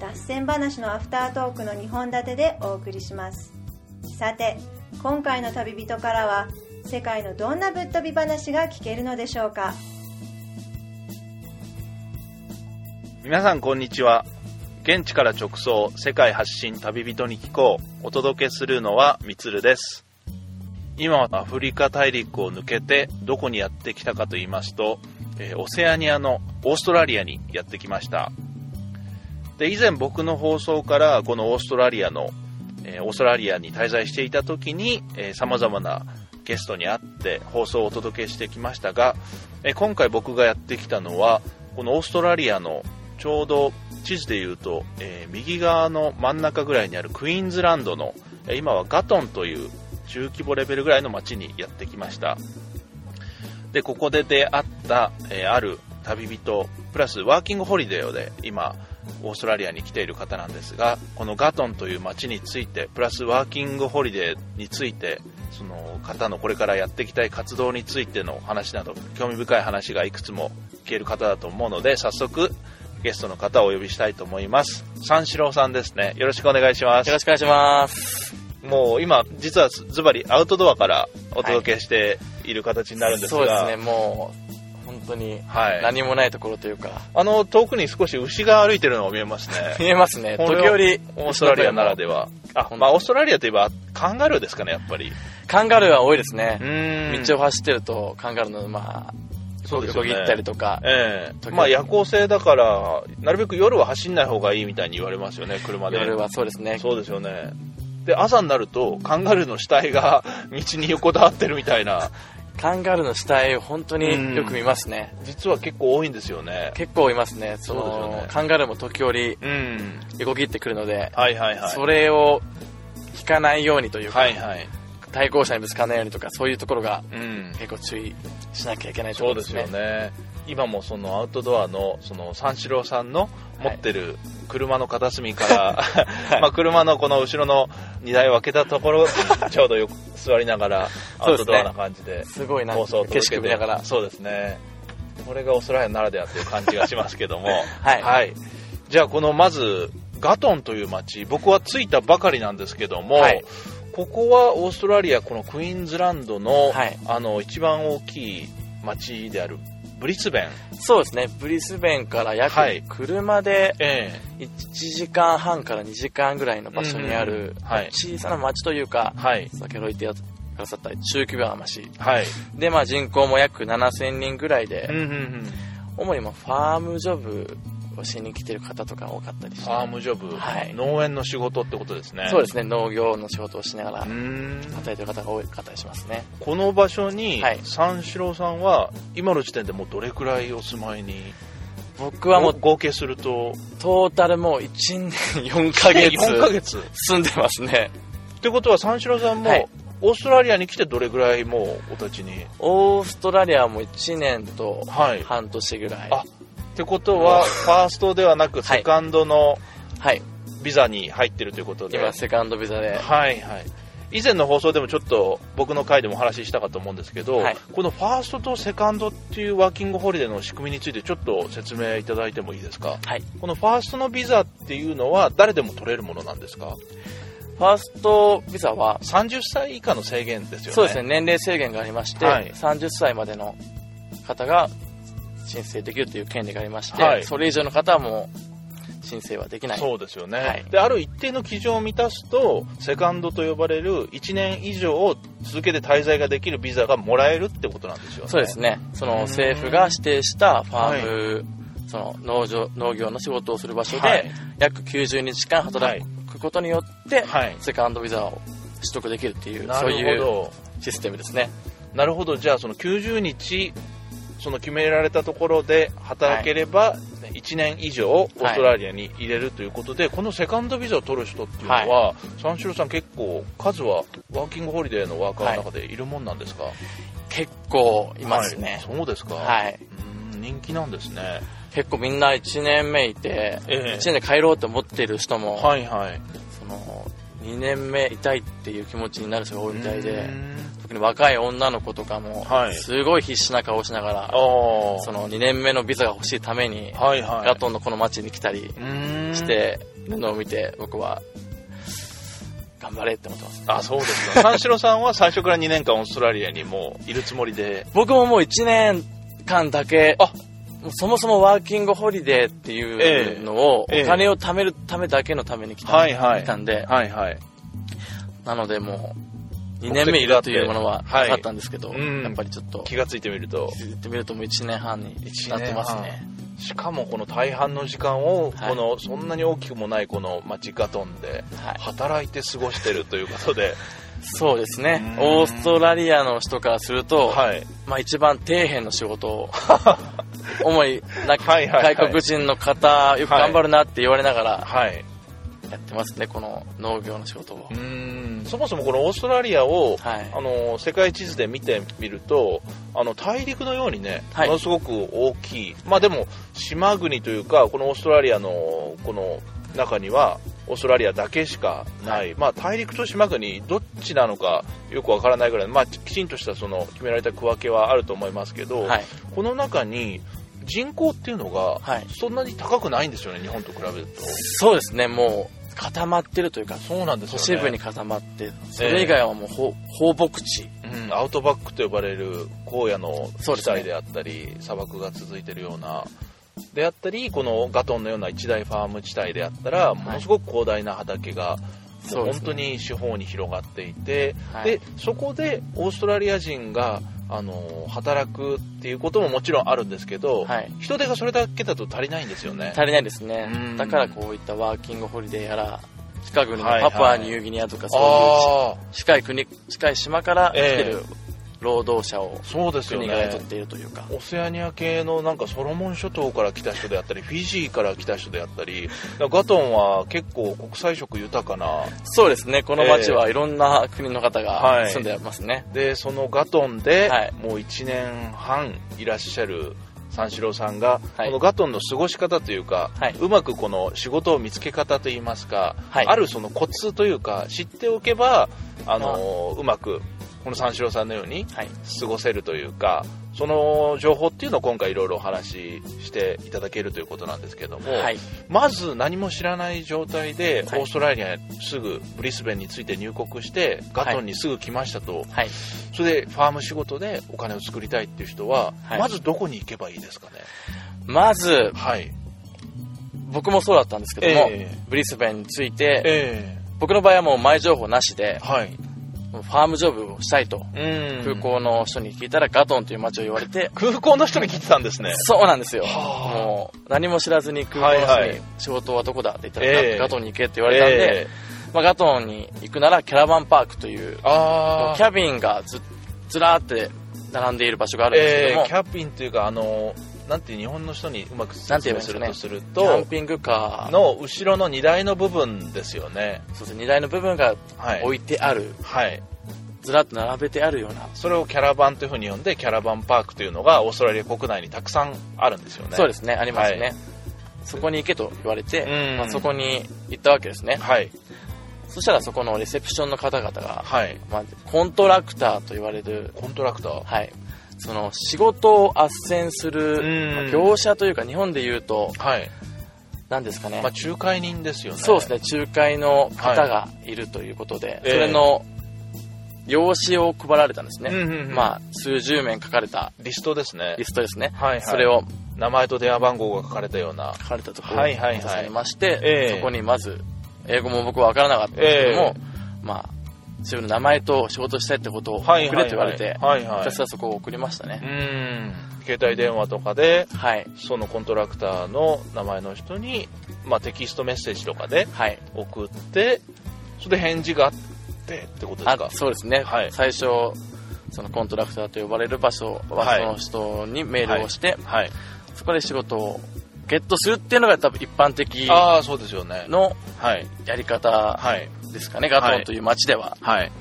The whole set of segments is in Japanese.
脱線話のアフタートークの2本立てでお送りします。さて今回の旅人からは世界のどんなぶっ飛び話が聞けるのでしょうか？皆さんこんにちは。現地から直送世界発信旅人に聞こう。お届けするのはみつるです。今はアフリカ大陸を抜けてどこにやってきたかと言いますと、えーオセアニアのオーストラリアにやってきました。で以前僕の放送からこのオーストラリアの、えーオーストラリアに滞在していた時にさまざまなゲストに会って放送をお届けしてきましたが、えー今回僕がやってきたのはこのオーストラリアのちょうど地図でいうと、えー右側の真ん中ぐらいにあるクイーンズランドの、え今はガトンという中規模レベルぐらいの街にやってきました。でここで出会った、えある旅人プラスワーキングホリデーで今オーストラリアに来ている方なんですがこのガトンという街についてプラスワーキングホリデーについてその方のこれからやっていきたい活動についての話など興味深い話がいくつも聞ける方だと思うので早速ゲストの方をお呼びしたいと思います。三四郎さんですね。よろしくお願いします。よろしくお願いします。もう今実はズバリアウトドアからお届けしている形になるんですが、そうですね、もう、本当にはい。何もないところというか、あの遠くに少し牛が歩いてるのが見えます 見ねえますね。時折、オーストラリアならでは。あまあオーストラリアといえばカンガルーですかねやっぱり。カンガルーは多いですね。道を走ってると、カンガルーの、まあ、そうですよね。ったりとか、ええ。まあ夜行性だからなるべく夜は走んない方がいいみたいに言われますよね車で。夜はそうですね。そうですよね。で朝になるとカンガルーの死体が 道に横たわってるみたいなカンガルーの死体、本当によく見ますね。実は結構多いんですよね。結構いますね。そのね。カンガルーも時折うん。横切ってくるので、はいはいはい。それを引かないようにというか、はいはい。対向車にぶつからないようにとか、そういうところがうん。結構注意しなきゃいけないところでそうですすね。よね今もそのアウトドアのその三四郎さんの持ってる車の片隅から、まあ車のこの後ろの荷台を開けたところに ちょうどよく座りながらアウトドアな感じですごいなん放送をか景色届けて見ながら。そうですね。これがオーストラリアならではという感じがしますけども。はい。じゃあこのまずガトンという街僕は着いたばかりなんですけども、はい。ここはオーストラリアこのクイーンズランドの,、はい。あの一番大きい街であるブリスベン。そうですね。ブリスベンから約はい。車でえ1時間半から2時間ぐらいの場所にあるうんはい。小さな町というかえ、はい。先ほど言ってくださった中規模な町。はい。で、まあ人口も約7000人ぐらいでうん、うんうん。主にまあファームジョブをしに来てる方とか多かったりして。ファームジョブ、はい。農園の仕事ってことですね。そうですね。農業の仕事をしながら働いてる方が多かったりしますね。この場所に、はい。三四郎さんは今の時点でもうどれくらいお住まいに？僕はもうご合計すると。トータルもう1年4ヶ月4ヶ月。住んでますね。ってことは三四郎さんも、はい。オーストラリアに来てどれぐらいもうお立ちに？オーストラリアも1年とはい。半年ぐらい。あってことはファーストではなくはい。セカンドのはい。ビザに入ってるということで、今、セカンドビザで。はいはい。以前の放送でもちょっと僕の回でもお話ししたかと思うんですけど、はい。このファーストとセカンドっていうワーキングホリデーの仕組みについてちょっと説明いただいてもいいですか？はい。このファーストのビザっていうのは誰でも取れるものなんですか？ファーストビザは、30歳以下の制限ですよね。そうですね、年齢制限がありまして、はい。30歳までの方が申請できるという権利がありまして、はい。それ以上の方はもう申請はできない。そうですよね、はい。である一定の基準を満たすとセカンドと呼ばれる1年以上続けて滞在ができるビザがもらえるってことなんですよね。そうですね。その政府が指定したファーム、その農場農業の仕事をする場所で、はい。約90日間働くことによって、はい。セカンドビザを取得できるっていう、なそういうシステムですね。なるほど。じゃあその90日その決められたところで働ければ、1 1年以上オーストラリアに入れるということで、このセカンドビザを取る人っていうのは、三四郎さん結構数はワーキングホリデーのワーカーの中でいるもんなんですか、結構いますね。そうですか。はい。うん人気なんですね。結構みんな1年目いて、ええ1年で帰ろうと思っている人も、はいはい。その2年目いたいっていう気持ちになる人が多いみたいで、うん特に若い女の子とかもはい、すごい必死な顔をしながら。その2年目のビザが欲しいために、はいはい。ガトンのこの街に来たりうんしてるのを見て、僕は、頑張れって思ってます。あ、そうですか。三四郎さんは最初から2年間オーストラリアにもういるつもりで？僕ももう1年間だけ、あそもそもワーキングホリデーっていうのを、ええお金を貯めるためだけのために来たんで、はいはい。なのでもう、2年目いるというものはなかったんですけど、はいうんやっぱりちょっと、気がついてみると。言ってみるともう1年半に一なってます年ね。しかもこの大半の時間を、はいこのそんなに大きくもないこの町ガトンではい働いて過ごしてるということで、そうですね。うんオーストラリアの人からすると、はい。まあ一番底辺の仕事を、主になはいはいはい外国人の方、よく頑張るなって言われながらはい。やってますね、この農業の仕事を。う。ん。そもそもこのオーストラリアを、はい。あの世界地図で見てみるとあの大陸のようにね、はい。ものすごく大きい、まあ、でも島国というかこのオーストラリアのこの中にはオーストラリアだけしかない、まあ、大陸と島国どっちなのかよくわからないぐらい、まあ、きちんとしたその決められた区分けはあると思いますけど、はい。この中に人口っていうのがはい。そんなに高くないんですよね、日本と比べると。そうですね、もう固まってるというか、そうなんですよね。都市部に固まって、それ以外はもうほ放牧地。うん、アウトバックと呼ばれる荒野の地帯であったり、砂漠が続いているようなであったりこのガトンのような一大ファーム地帯であったら、ものすごく広大な畑が本当に四方に広がっていて、はい。でそこでオーストラリア人があの働くっていうことももちろんあるんですけど、はい。人手がそれだけだと足りないんですよね。足りないですね。うん。だからこういったワーキングホリデーやら、近くにはいはい。パプアニューギニアとかそういうあ近い国、近い島から来てえる労働者を国が雇っているというか。オセアニア系のなんかソロモン諸島から来た人であったりフィジーから来た人であったりガトンは結構国際色豊かなそうですね、この町はいろんな国の方はい。が住んでますね。でそのガトンではい。もう1年半いらっしゃる三四郎さんが、はい。このガトンの過ごし方というか、はい。うまくこの仕事を見つけ方といいますか、はいあるそのコツというか知っておけばあのうまくこの三四郎さんのようにはい。過ごせるというかその情報っていうのを今回いろいろお話ししていただけるということなんですけども、はい。まず何も知らない状態でオはい。ーストラリアへすぐブリスベンについて入国してガトンにすぐ来ましたと、はい。それでファーム仕事でお金を作りたいっていう人は、はい。まずどこに行けばいいですかね？まず、はい。僕もそうだったんですけども、えブリスベンについて、え僕の場合はもう前情報なしでえ、はいファームジョブをしたいと、うん。空港の人に聞いたらガトンという街を言われて、空港の人に聞いてたんですね。そうなんですよ。はあ。もう何も知らずに空港のはいはい。人に仕事はどこだって言ったら、ええ。ガトンに行けって言われたんで、えまあ、ガトンに行くならキャラバンパークという、キャビンがずずらーって並んでいる場所があるんですけども、ええキャビンというかあのなんて日本の人にうまく説明するとするキャンとピングカー。の後ろの荷台の部分ですよね。そうですね。荷台の部分がはい置いてある、はい。ずらっと並べてあるような、それをキャラバンというふうに呼んでキャラバンパークというのがオーストラリア国内にたくさんあるんですよね。そうですね、ありますね。はい。そこに行けと言われて、うん。まあ、そこに行ったわけですね。はい。そしたらそこのレセプションの方々が、はい。まあ、コントラクターと言われる、コントラクター？はい、その仕事を斡旋する、うん。まあ業者というか日本で言うと、はい。何ですかね、まあ仲介人ですよね。そうですね、仲介の方がいるということで、ええそれの用紙を配られたんですね。まあ、数十面書かれたリストですね。リストですね。はいはい。それを名前と電話番号が書かれたような。書かれたところをはいはいはい。渡されまして、ええ。そこにまず、英語も僕は分からなかったんですけども、まあ、自分の名前と仕事したいってことを送れと言われて、はいはいひたすらそこを送りましたうね。ん携帯電話とかではい。そのコントラクターの名前の人に、まあ、テキストメッセージとかではい。送ってそれで返事があってってことですあかそうですね。はい最初、そのコントラクターと呼ばれる場所は、はいその人にメールをして、はいそこで仕事をゲットするっていうのが多分一般的ああ、そうですよね。のはい。やり方はい。ですかね、ガトンという街では。はい。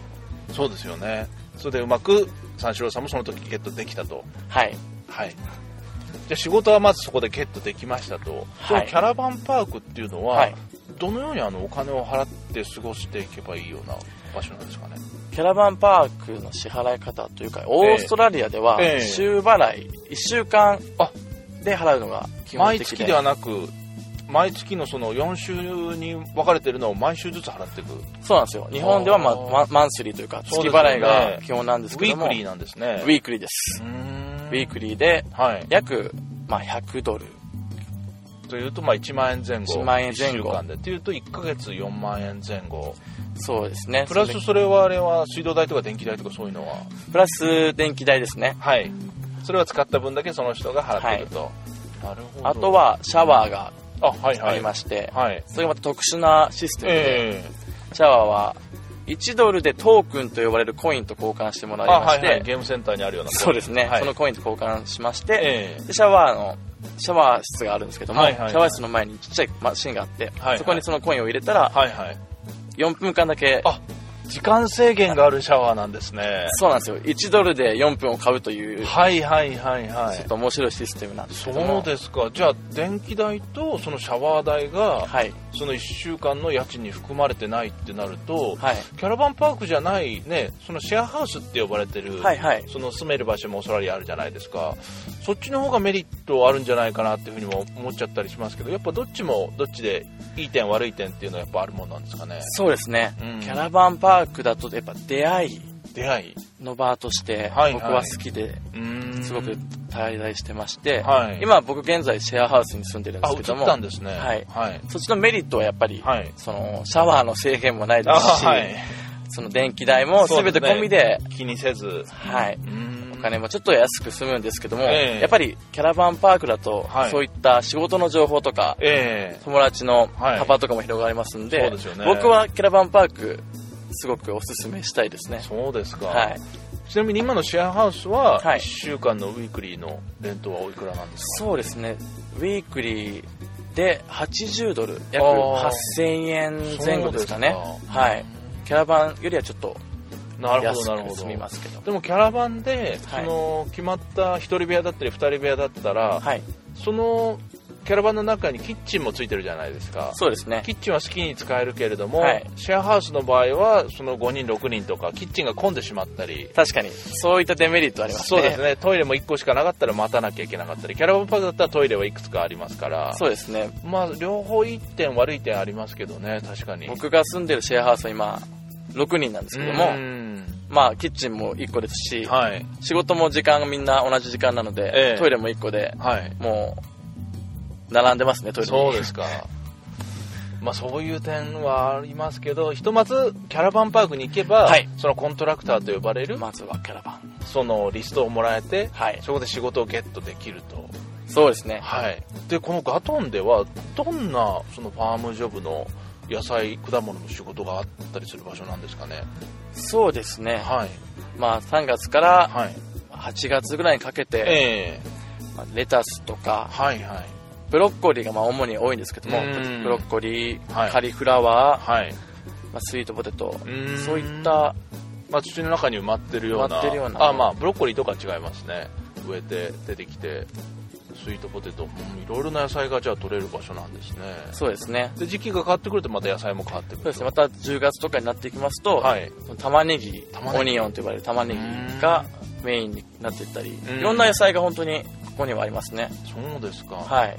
そうですよね。それでうまく三四郎さんもその時ゲットできたと。はい。はい。じゃあ仕事はまずそこでゲットできましたと。そのキャラバンパークっていうのは、はい。どのようにあのお金を払って過ごしていけばいいような場所なんですかね？キャラバンパークの支払い方というか、オーストラリアではええ週払い、1週間あで払うのが基本毎的で。月ではなく、毎月のその4週に分かれてるのを毎週ずつ払っていく。そうなんですよ。日本では、まあマ、マンスリーというか、月払いが基本なんですウけども、ィークリーなんですね。ウィークリーです。ウィークリーで、はい。約、まあ、100ドル。というと、まあ1万円前後。1万円前後1週間で。っていうと、1ヶ月4万円前後。そうですね。プラスそれはあれは水道代とか電気代とかそういうのは？プラス電気代ですね。はい。それは使った分だけその人が払ってると。なるほど。あと、は、シャワーがあ、はいはい。ありまして、はい。それがまた特殊なシステムで、えシャワーは、1ドルでトークンと呼ばれるコインと交換してもらいまして、はいはい。ゲームセンターにあるような。そうですね、はいそのコインと交換しまして、えでシャワーの、シャワー室があるんですけども、はいはいはいシャワー室の前にちっちゃいマシンがあって、はいそこにそのコインを入れたらえ、はいはい。4分間だけ、あ、時間制限があるシャワーなんですね。そうなんですよ、1ドルで4分を買うという、はいはいはいはいちょっ。と面白いシステムなんですけどそも、うですか。じゃあ、電気代とそのシャワー代が、はい、その1週間の家賃に含まれてないってなると、はい、キャラバンパークじゃないね、そのシェアハウスって呼ばれてる、はい、はい、その住める場所もオーストラリアあるじゃないですか。そっちの方がメリットあるんじゃないかなっていうふうにも思っちゃったりしますけど、やっぱどっちもどっちでいい点悪い点っていうのはやっぱあるもんなんですかね。そうですね、うんキャラバンパークだとやっぱ出会い出会い。の場として僕は好きで、すごく滞在してまして、はい今僕現在シェアハウスに住んでるんですけども、ね。はいはい。そっちのメリットはやっぱり、はい。そのシャワーの制限もないであすし、はい。その電気代も全て込みで、気にせず。はい、お金もちょっと安く済むんですけども、ええやっぱりキャラバンパークだと、はいそういった仕事の情報とか、ええ友達のはい幅とかも広がりますんで、ですよね僕はキャラバンパーク、すごくおすすめしたいですね。そうですか。はい。ちなみに今のシェアハウスは、はい1週間のウィークリーのレントはおいくらなんですか？そうですね、ウィークリーで80ドル、約あー8000円前後ですかねはい。キャラバンよりはちょっとなるほ安ど、なるほど。く済みますけど。でもキャラバンで、はいその決まった1人部屋だったり2人部屋だったら、はい。そのキャラバンの中にキッチンもついてるじゃないですか。そうですね。キッチンは好きに使えるけれども、はい。シェアハウスの場合はその5人6人とかキッチンが混んでしまったり。確かに、そういったデメリットありますね。そうですね。トイレも1個しかなかったら待たなきゃいけなかったり。キャラバンパークだったらトイレはいくつかありますから。そうですね。まあ両方いい点悪い点ありますけどね。確かに。僕が住んでるシェアハウスは今、6人なんですけどもう、ん。まあ、キッチンも1個ですし、はい。仕事も時間がみんな同じ時間なので、ええ。トイレも1個で、はい。もう、並んでますね、トイレに。そうですかまあそういう点はありますけどひとまずキャラバンパークに行けば、はいそのコントラクターと呼ばれる、まずはキャラバン。そのリストをもらえて、はい。そこで仕事をゲットできるとそうですね。はい、でこのガトンではどんなそのファームジョブの野菜果物の仕事があったりする場所なんですかね？そうですね。はいまあ、3月からはい8月ぐらいにかけて、ええまあレタスとか、はいはいブロッコリーがまあ主に多いんですけども、うん。ブロッコリー、はい。カリフラワー、はい。まあ、スイートポテト、うん。そういった、まあ、土の中に埋まってるようなうな。あまあブロッコリーとか違いますね。植えて出てきてスイートポテト、うんいろいろな野菜がじゃあ取れる場所なんですね。そうですね。で時期が変わってくるとまた野菜も変わってくるそうですね。また10月とかになっていきますと、はい。玉ねぎ玉ねぎ。オニオンと呼ばれる玉ねぎがメインになっていったり、ん。いろんな野菜が本当にここにはありますね。そうですか、はい。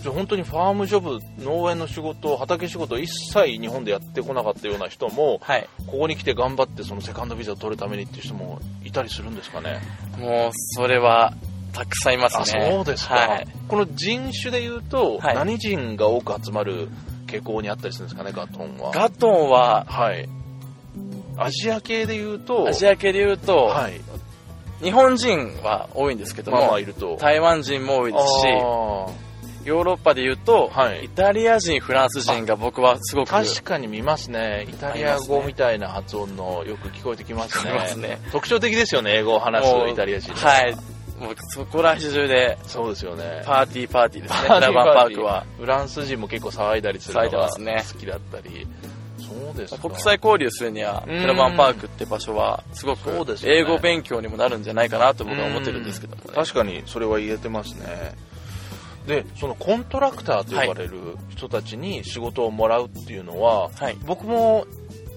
じゃあ本当にファームジョブ農園の仕事畑仕事一切日本でやってこなかったような人もはい。ここに来て頑張ってそのセカンドビザを取るためにっていう人もいたりするんですかねもう、それは、たくさんいますあね。そうですか、はい。この人種でいうと、はい何人が多く集まる傾向にあったりするんですかねガトンはガトンは、はいアジア系でいうとアジア系で言うと、はい日本人は多いんですけども、まあまあいると。台湾人も多いですし、あヨーロッパで言うと、はい。イタリア人、フランス人が僕はすごくー確かに見ますね。イタリア語みたいな発音のよく聞こえてきますね。ね。特徴的ですよね英語を話すイタリア人。はい。もうそこら中で、そうですよね。パーティーパーティーですね、プラバンパークは。フランス人も結構騒いだりするのが好きだったり。そうです国際交流するには、プラバンパークって場所は、すごく英語勉強にもなるんじゃないかなと僕は思ってるんですけど。も、ね、確かにそれは言えてますね。で、そのコントラクターと呼ばれる人たちに仕事をもらうっていうのは、はい、僕も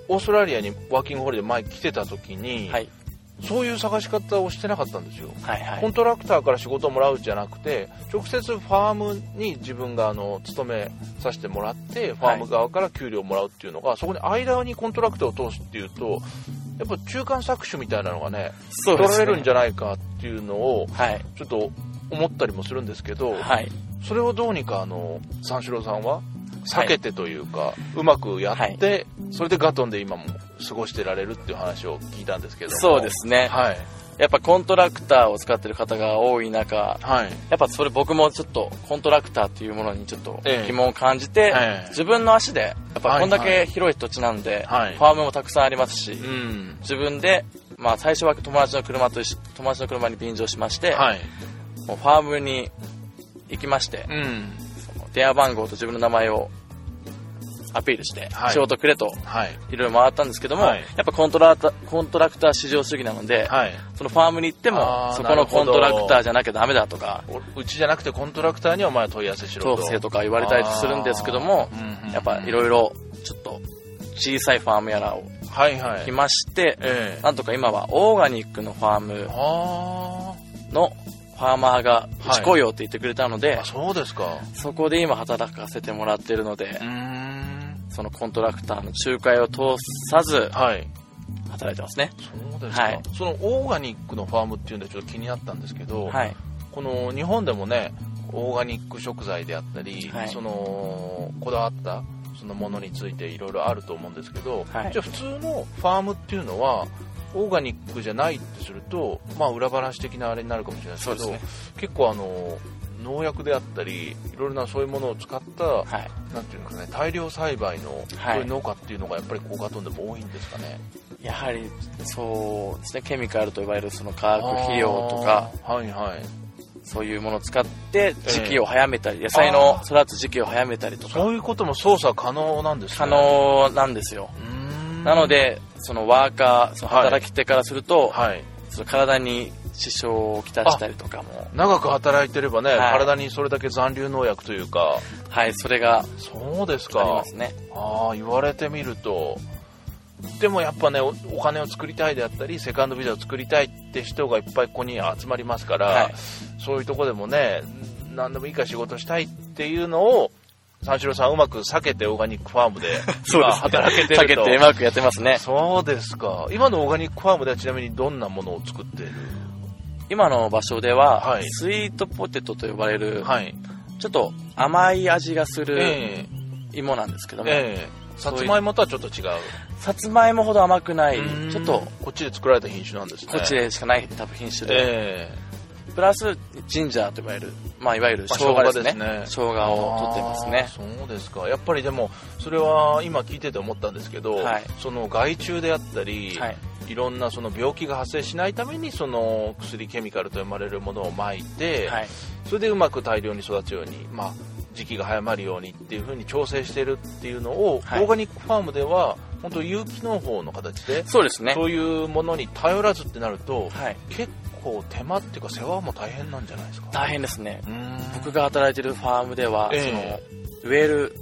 オーストラリアにワーキングホリデー前来てた時に、はい、そういう探し方をしてなかったんですよ、はいはい、コントラクターから仕事をもらうじゃなくて直接ファームに自分があの勤めさせてもらってファーム側から給料をもらうっていうのが、はい、そこに間にコントラクターを通すっていうとやっぱ中間搾取みたいなのがねね。取られるんじゃないかっていうのを、ちょっと思ったりもするんですけど、はい、それをどうにかあの三四郎さんは？避けてというか、はい、うまくやって、それでガトンで今も過ごしてられるっていう話を聞いたんですけどそうですね。はい。やっぱコントラクターを使ってる方が多い中、はい、やっぱそれ僕もちょっとコントラクターっていうものにちょっと疑問を感じて、ええ、自分の足で、やっぱこんだけ広い土地なんで、はい、ファームもたくさんありますし、うん、自分で、まあ最初は友達の車と友達の車に便乗しまして、はい、もうファームに行きまして、うん、電話番号と自分の名前をアピールして、仕事くれと、い。ろいろ回ったんですけども、はい、やっぱコントラコントラクター至上主義なので、はい、そのファームに行っても、そこのコントラクターじゃなきゃダメだとか、うちじゃなくてコントラクターにお前問い合わせしろと。統制とか言われたりするんですけども、やっぱいろいろちょっと小さいファームやらを来まして、はいはいなんとか今はオーガニックのファームのファーマーがうち来いよって言ってくれたので、はい、そうですか。そこで今働かせてもらってるのでそのコントラクターの仲介を通さず、はい、働いてますね。そうですか、はい、そのオーガニックのファームっていうんでちょっと気になったんですけど、はい、この日本でもねオーガニック食材であったり、はい、そのこだわったそのものについていろいろあると思うんですけど、はい、じゃあ普通のファームっていうのはオーガニックじゃないってすると、まあ、裏話的なあれになるかもしれないですけど、ね、結構あの農薬であったりいろいろなそういうものを使った、はい、なんていうかね大量栽培の、はい、農家っていうのがやっぱりコーガトンでも多いんですかね。やはりそうですね。ケミカルと呼ばれるその化学肥料とかはいはい。そういうものを使って時期を早めたり、えー、野菜の育つ時期を早めたりとか。そういうことも操作可能なんですか、ね、可能なんですよなのでそのワーカーその働き手からすると、はい、その体に支障をきたしたりとかも。長く働いてればね、はい、体にそれだけ残留農薬というか。はいそれがそうですか。ありますね。ああ言われてみると。でもやっぱねお金を作りたいであったりセカンドビザを作りたいって人がいっぱいここに集まりますから、はい、そういうとこでもね何でもいいから仕事したいっていうのを三四郎さんうまく避けてオーガニックファームで 今働けてると。避けてうまくやってますね。そうですか。今のオーガニックファームではちなみにどんなものを作っている？今の場所では、はい、スイートポテトと呼ばれる、はい、ちょっと甘い味がする芋なんですけども、えー、さつまいもとはちょっと違う。さつまいもほど甘くないちょっとこっちで作られた品種なんですね。こっちでしかない多分品種で、えープラスジンジャーと呼ばれる、まあ、いわゆる生姜ですね,、まあ、生姜を取ってますね。そうですか。やっぱりでもそれは今聞いてて思ったんですけど、はい、その害虫であったり、はい、いろんなその病気が発生しないためにその薬ケミカルと呼ばれるものをまいて、はい、それでうまく大量に育つように、まあ、時期が早まるようにっていう風に調整してるっていうのを、はい、オーガニックファームでは本当有機農法の形でそうですね。そういうものに頼らずってなると、はい、結構手間っていうか世話も大変なんじゃないですか？大変ですね。僕が働いてるファームでは、えー、その植える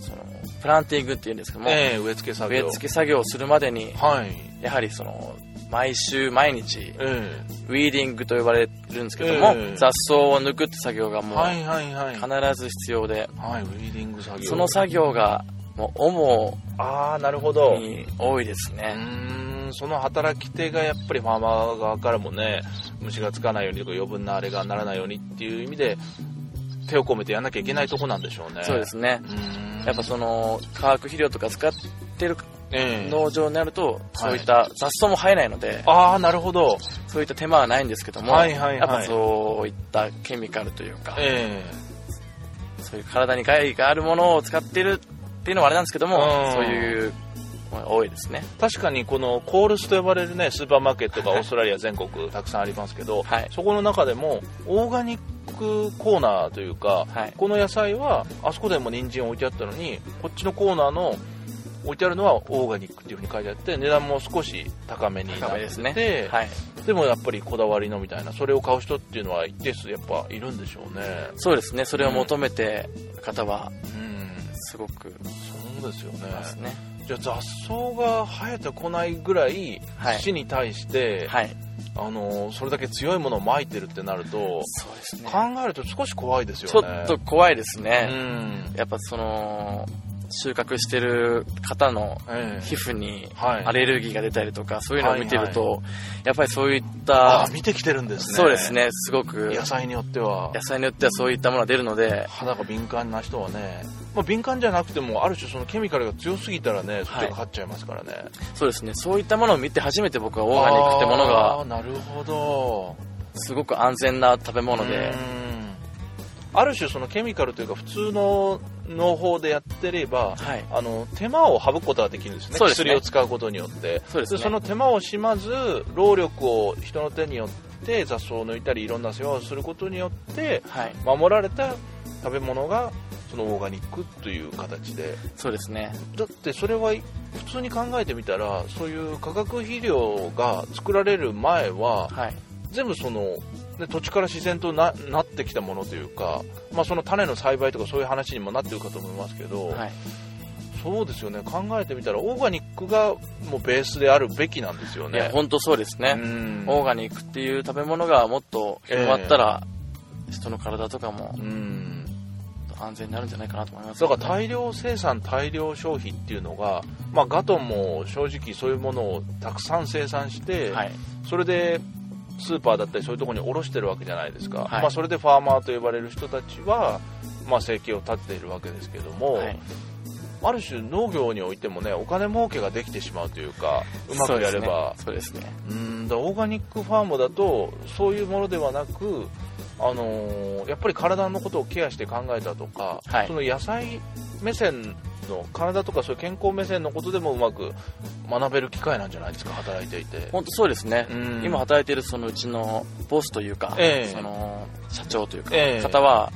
その planting っていうんですけども、えー、植え付け作業。植え付け作業をするまでに、はい、やはりその毎週毎日、えー、 weeding と呼ばれるんですけども、えー、雑草を抜くって作業がもう必ず必要で、はい、 weeding 作業。その作業がもう主ああなるほど。に多いですねその働き手がやっぱりファーマー側からもね虫がつかないようにとか余分なあれがならないようにっていう意味で手を込めてやんなきゃいけないとこなんでしょうね。そうですね。やっぱその化学肥料とか使ってる農場になると、そういった雑草も生えないので、ああなるほど。そういった手間はないんですけども、はいはいはい、やっぱそういったケミカルというか、えー、そういう体に害があるものを使ってるっていうのはあれなんですけども、そういう多いですね。確かにこのコールスと呼ばれるねスーパーマーケットがオーストラリア全国たくさんありますけど、はい、そこの中でもオーガニックコーナーというか、はい、この野菜はあそこでも人参置いてあったのにこっちのコーナーの置いてあるのはオーガニックっていうふうに書いてあって値段も少し高めになってて、ね。はい、でもやっぱりこだわりのみたいなそれを買う人っていうのは一定数やっぱいるんでしょうね。そうですね。それを求めて方は、うん、すごくそうですよね。ねじゃあ雑草が生えてこないぐらい土に対して、はい、はいあのそれだけ強いものをまいてるってなるとそうです、ね、考えると少し怖いですよね。ちょっと怖いですね、うん、やっぱその収穫してる方の皮膚にアレルギーが出たりとか、そういうのを見てると、やっぱりそういった。見てきてるんですね。そうですね、すごく。野菜によっては。野菜によってはそういったものが出るので。肌が敏感な人はね、まあ、敏感じゃなくても、ある種そのケミカルが強すぎたらね、それがかかっちゃいますからね、はい、そうですね、そういったものを見て初めて僕はオーガニックってものが。なるほど。すごく安全な食べ物で。ある種そのケミカルというか普通の農法でやってれば、はい、あの手間を省くことができるんですね、すね。薬を使うことによって。そで、ね、その手間をしまず労力を人の手によって雑草を抜いたりいろんな世話をすることによって、はい、守られた食べ物がそのオーガニックという形で。そうですね。だってそれは普通に考えてみたらそういう化学肥料が作られる前は、はい、全部そので土地から自然とななってきたものというか、まあ、その種の栽培とかそういう話にもなってるかと思いますけど、はい、そうですよね。考えてみたらオーガニックがもうベースであるべきなんですよね。本当そうですね。オーガニックっていう食べ物がもっと広まったら、えー、人の体とかも安全になるんじゃないかなと思います、ね、だから大量生産大量消費っていうのが、まあ、ガトンも正直そういうものをたくさん生産して、はい、それでスーパーだったりそういうところに卸してるわけじゃないですか、はい、まあ、それでファーマーと呼ばれる人たちは、まあ、生計を立てているわけですけども、はい、ある種農業においてもねお金儲けができてしまうというかうまくやれば。そうですね。うんだオーガニックファームだとそういうものではなくあのー、やっぱり体のことをケアして考えたとか、はい、その野菜目線の体とかそういう健康目線のことでもうまく学べる機会なんじゃないですか働いていて。本当そうですね、今働いているそのうちのボスというか、えー、その社長というか、えー、方は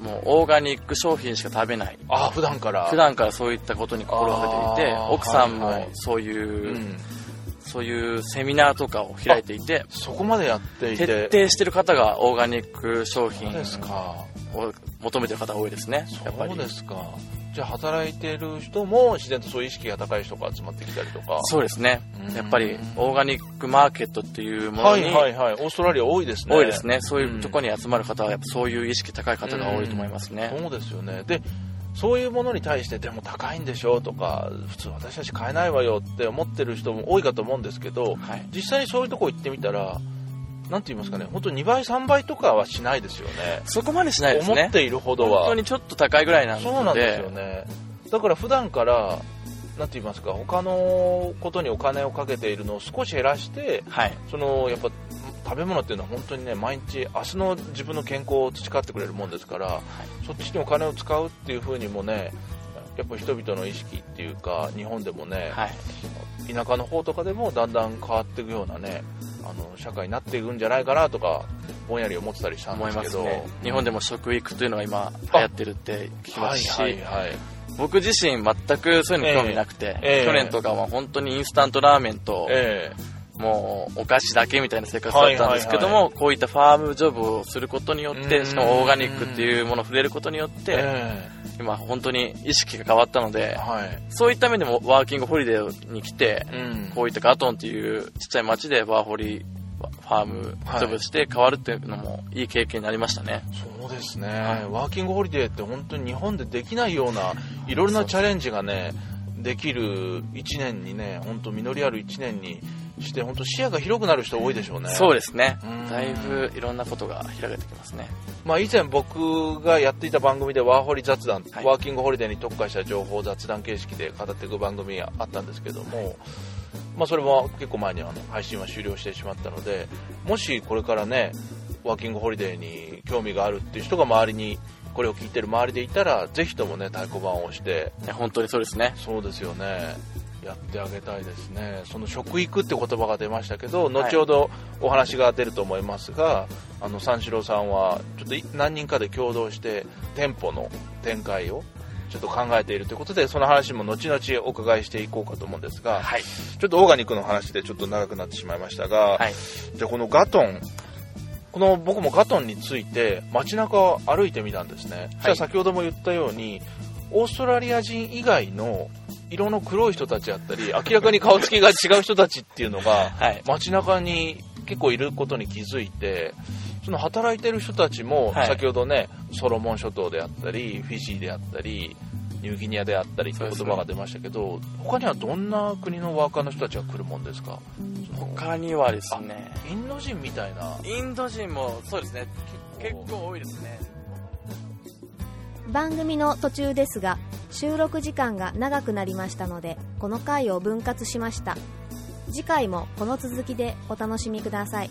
もうオーガニック商品しか食べない。あ普段から。普段からそういったことに心がけていて奥さんもそういう、はい。はいうん。そういうセミナーとかを開いていてそこまでやっていて。徹底してる方がオーガニック商品を求めてる方が多いですねそうですか。じゃあ働いてる人も自然とそういう意識が高い人が集まってきたりとか。そうですね。やっぱりオーガニックマーケットっていうものにはいはいはい。オーストラリア多いですね。多いですね。そういうところに集まる方はやっぱそういう意識高い方が多いと思いますね。そうですよね。でそういうものに対してでも高いんでしょとか普通私たち買えないわよって思ってる人も多いかと思うんですけど、はい、実際にそういうとこ行ってみたらなんて言いますかね、本当2倍、3倍とかはしないですよね。そこまでしないですね。思っているほどは。本当にちょっと高いぐらいなんで。そうなんですよね。だから普段からなんて言いますか他のことにお金をかけているのを少し減らして、はい、そのやっぱ食べ物っていうのは本当にね毎日明日の自分の健康を培ってくれるもんですから、はい、そっちにお金を使うっていう風にもねやっぱ人々の意識っていうか日本でもね、はい、田舎の方とかでもだんだん変わっていくようなねあの社会になっていくんじゃないかなとかぼんやり思ってたりしたんですけど、ね、日本でも食育というのが今流行ってるって聞きますし、はいはいはい。僕自身全くそういうの興味なくて、えー、去年とかは本当にインスタントラーメンと、えー、もうお菓子だけみたいな生活だったんですけども、はいはいはい、こういったファームジョブをすることによってしかもオーガニックっていうものを触れることによって、えー、今本当に意識が変わったので、はい、そういった意味でもワーキングホリデーに来て、うん、こういったガトンっていうちっちゃい町でワーホリファームジョブして変わるっていうのもいい経験になりましたね。そうですね、はい、ワーキングホリデーって本当に日本でできないようないろいろなチャレンジがねできる1年にね本当実りある1年にして本当視野が広くなる人多いでしょうね。そうですね。だいぶいろんなことが開けてきますね。まあ以前僕がやっていた番組でワーホリ雑談、はい、ワーキングホリデーに特化した情報を雑談形式で語っていく番組があったんですけども、はいまあ、それは結構前にあの配信は終了してしまったのでもしこれからねワーキングホリデーに興味があるっていう人が周りにこれを聞いてる周りでいたらぜひともね太鼓判を押して。本当にそうですね。そうですよねやってあげたいですね、その食育って言葉が出ましたけど、後ほどお話が出ると思いますが、あの三四郎さんはちょっと何人かで共同して店舗の展開をちょっと考えているということで、その話も後々お伺いしていこうかと思うんですが、はい、ちょっとオーガニックの話でちょっと長くなってしまいましたが、はい、じゃあこのガトン、この僕もガトンについて街中を歩いてみたんですね。はい、先ほども言ったように、オーストラリア人以外の色の黒い人たちだったり、明らかに顔つきが違う人たちっていうのが、街中に結構いることに気づいて、その働いてる人たちも、先ほどね、ソロモン諸島であったり、フィジーであったり、ニューギニアであったりって言葉が出ましたけど、ね、他にはどんな国のワーカーの人たちが来るもんですか？他にはですね。インド人みたいな。インド人もそうですね。結構多いですね。番組の途中ですが収録時間が長くなりましたのでこの回を分割しました。次回もこの続きでお楽しみください。